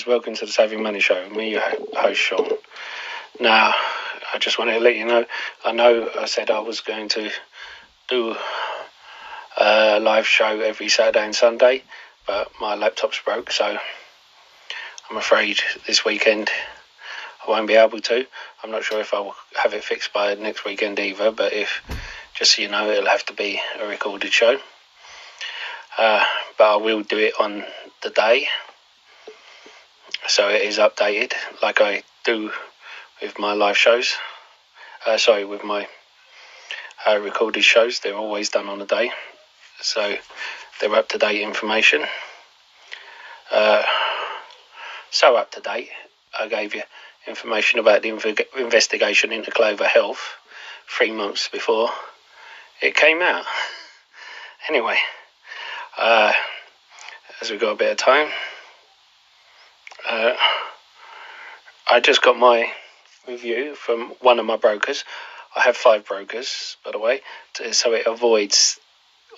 guys, welcome to the Saving Money Show. Me, your host Sean. Now, I just wanted to let you know. I know I said I was going to do a live show every Saturday and Sunday, but my laptop's broke, so I'm afraid this weekend I won't be able to. I'm not sure if I'll have it fixed by next weekend either, but if just so you know, it'll have to be a recorded show. Uh, but I will do it on the day so it is updated like I do with my live shows. Uh, sorry, with my uh, recorded shows, they're always done on a day, so they're up to date information. Uh, so up to date, I gave you information about the inv- investigation into Clover Health three months before it came out. Anyway, uh, as we've got a bit of time. Uh, I just got my review from one of my brokers. I have five brokers, by the way, so it avoids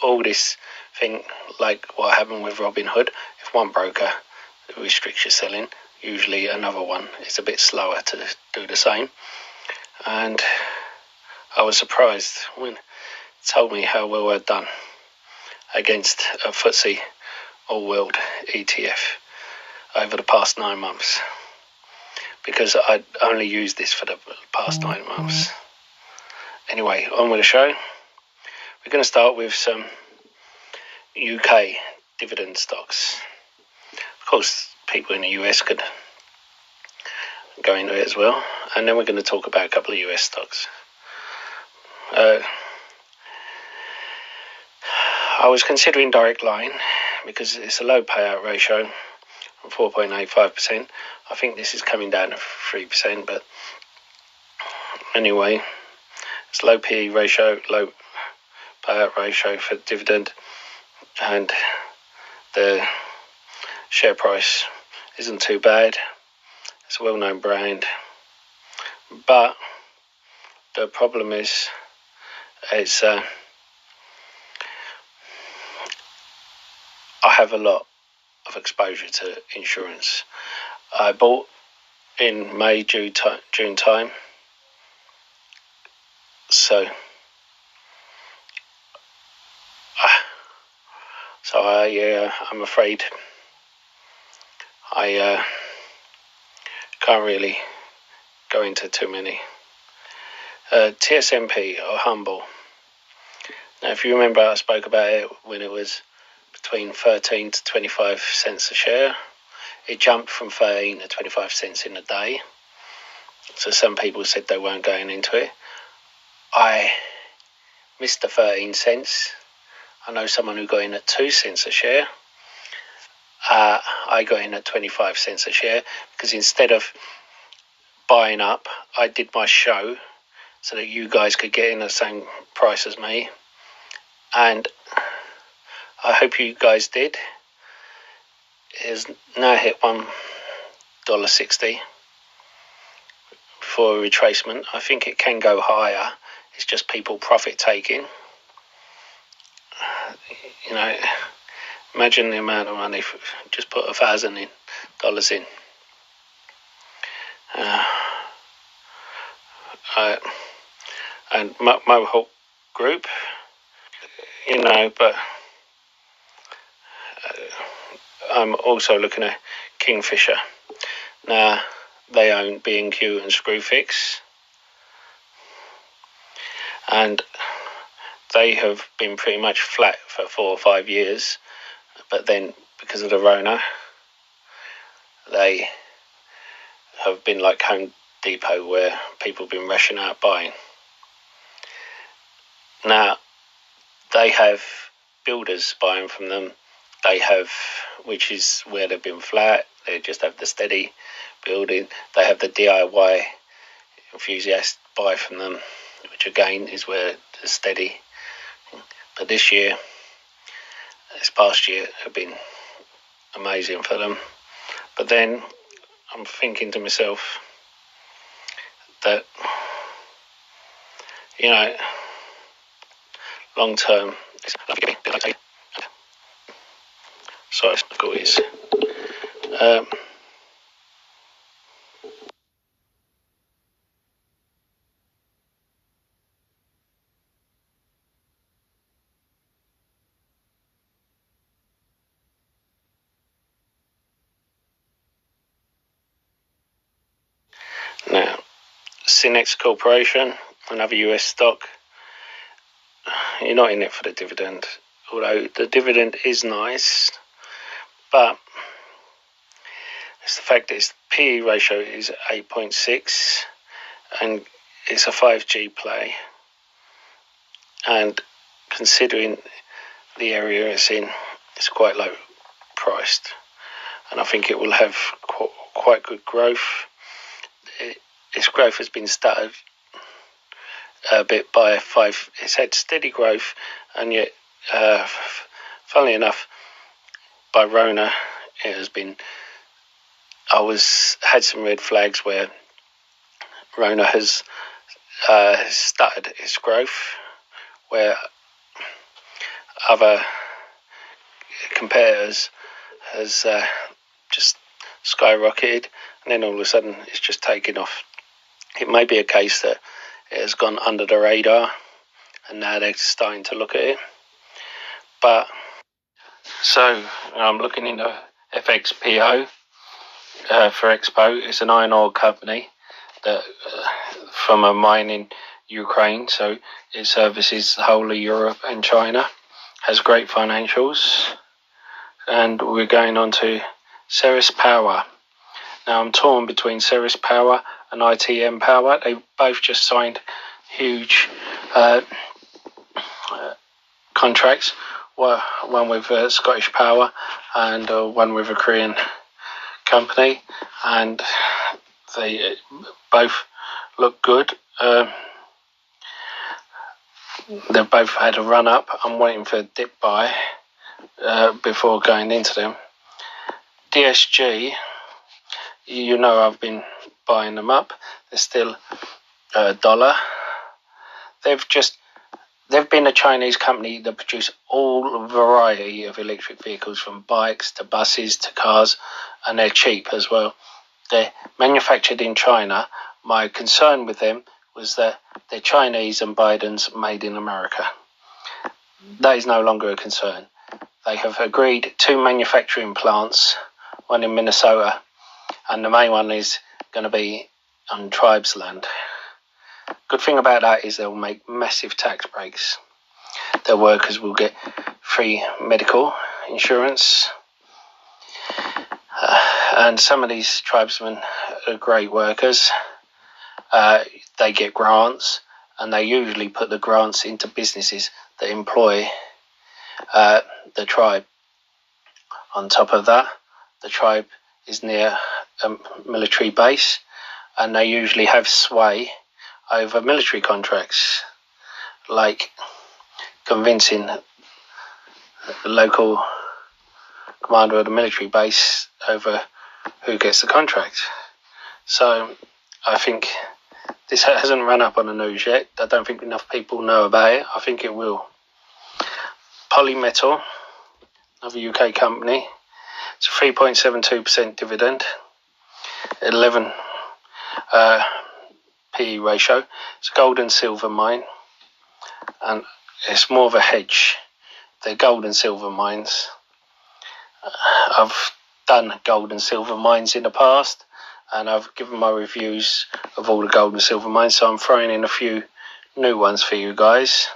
all this thing like what happened with Robinhood. If one broker restricts your selling, usually another one is a bit slower to do the same. And I was surprised when it told me how well I'd done against a FTSE All World ETF over the past nine months because I only used this for the past mm-hmm. nine months. Anyway, on with the show. We're going to start with some UK dividend stocks. Of course, people in the US could go into it as well. And then we're going to talk about a couple of US stocks. Uh, I was considering Direct Line because it's a low payout ratio 4.85%. I think this is coming down to 3%, but anyway, it's low PE ratio, low payout ratio for dividend, and the share price isn't too bad. It's a well known brand, but the problem is it's uh, I have a lot of exposure to insurance. I bought in May, June, June time. So, uh, so I, uh, I'm afraid I uh, can't really go into too many. Uh, TSNP or HUMBL. Now, if you remember, I spoke about it when it was between 13 to 25 cents a share. It jumped from 13 to 25 cents in a day. So some people said they weren't going into it. I missed the 13 cents. I know someone who got in at 2 cents a share. Uh, I got in at 25 cents a share because instead of buying up, I did my show so that you guys could get in the same price as me. And I hope you guys did. It has now hit one dollar sixty for a retracement. I think it can go higher. It's just people profit taking. You know, imagine the amount of money. For, just put a thousand in dollars in. Uh, uh, and Mohawk Group, you know, but I'm also looking at Kingfisher. Now, they own B&Q and Screwfix. And they have been pretty much flat for four or five years. But then, because of the Rona, they have been like Home Depot where people have been rushing out buying. Now, they have builders buying from them they have, which is where they've been flat. They just have the steady building. They have the DIY enthusiast buy from them, which again is where the steady. But this year, this past year, have been amazing for them. But then I'm thinking to myself that, you know, long term, Sorry, I've got his. Um, now, Synnex Corporation, another US stock. You're not in it for the dividend, although the dividend is nice but it's the fact that its PE ratio is 8.6 and it's a 5G play. And considering the area it's in, it's quite low priced. And I think it will have quite good growth. its growth has been stuttered a bit by five. It's had steady growth, and yet, uh, funnily enough, by Rona, it has been. I was had some red flags where Rona has uh, stuttered its growth, where other competitors has uh, just skyrocketed, and then all of a sudden it's just taken off. It may be a case that it has gone under the radar, and now they're starting to look at it. But so I'm looking into FXPO uh, Ferrexpo. It's an iron ore company that uh, from a mine in Ukraine, so it services the whole of Europe and China. Has great financials, and we're going on to Ceres Power. Now I'm torn between Ceres Power and ITM Power. They both just signed huge uh, contracts. One with uh, Scottish Power and uh, one with a Korean company, and they both look good. Um, they've both had a run up. I'm waiting for a dip buy uh, before going into them. DSG, you know, I've been buying them up. They're still a dollar. They've just they've been a Chinese company that produce all variety of electric vehicles from bikes to buses to cars and they're cheap as well. They're manufactured in China. My concern with them was that they're Chinese and Biden's made in America. That is no longer a concern. They have agreed two manufacturing plants, one in Minnesota, and the main one is going to be on tribes land. Good thing about that is they'll make massive tax breaks. Their workers will get free medical insurance. Uh, and some of these tribesmen are great workers. Uh, they get grants, and they usually put the grants into businesses that employ uh, the tribe. On top of that, the tribe is near a military base, and they usually have sway over military contracts, like convincing the local commander of the military base over who gets the contract. So I think this hasn't run up on the news yet. I don't think enough people know about it. I think it will. Polymetal, another UK company. It's a 3.72% dividend, 11 uh, PE ratio. It's a gold and silver mine, and it's more of a hedge. They're gold and silver mines. Uh, I've done gold and silver mines in the past, and I've given my reviews of all the gold and silver mines, so I'm throwing in a few new ones for you guys.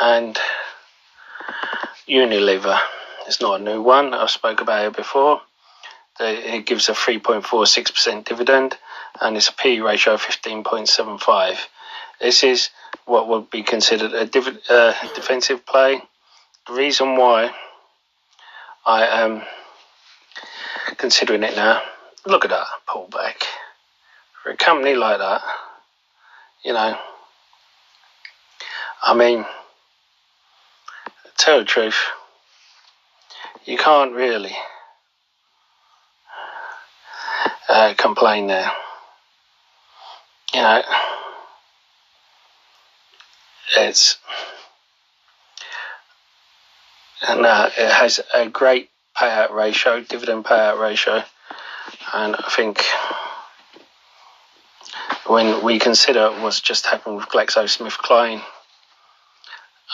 And Unilever it's not a new one. I've spoke about it before. It gives a 3.46% dividend and it's a P ratio of 15.75. This is what would be considered a div- uh, defensive play. The reason why I am considering it now, look at that pullback. For a company like that, you know, I mean, tell the truth, you can't really uh, complain there. You know, it's and uh, it has a great payout ratio, dividend payout ratio, and I think when we consider what's just happened with GlaxoSmithKline,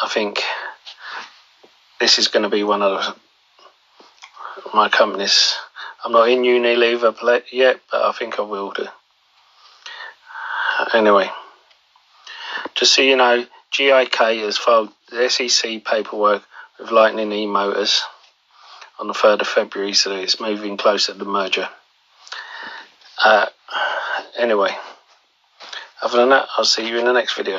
I think this is going to be one of my companies. I'm not in Unilever yet, but I think I will do. Anyway, just so you know, GIK has filed the SEC paperwork with Lightning E Motors on the 3rd of February, so it's moving closer to the merger. Uh, anyway, other than that, I'll see you in the next video.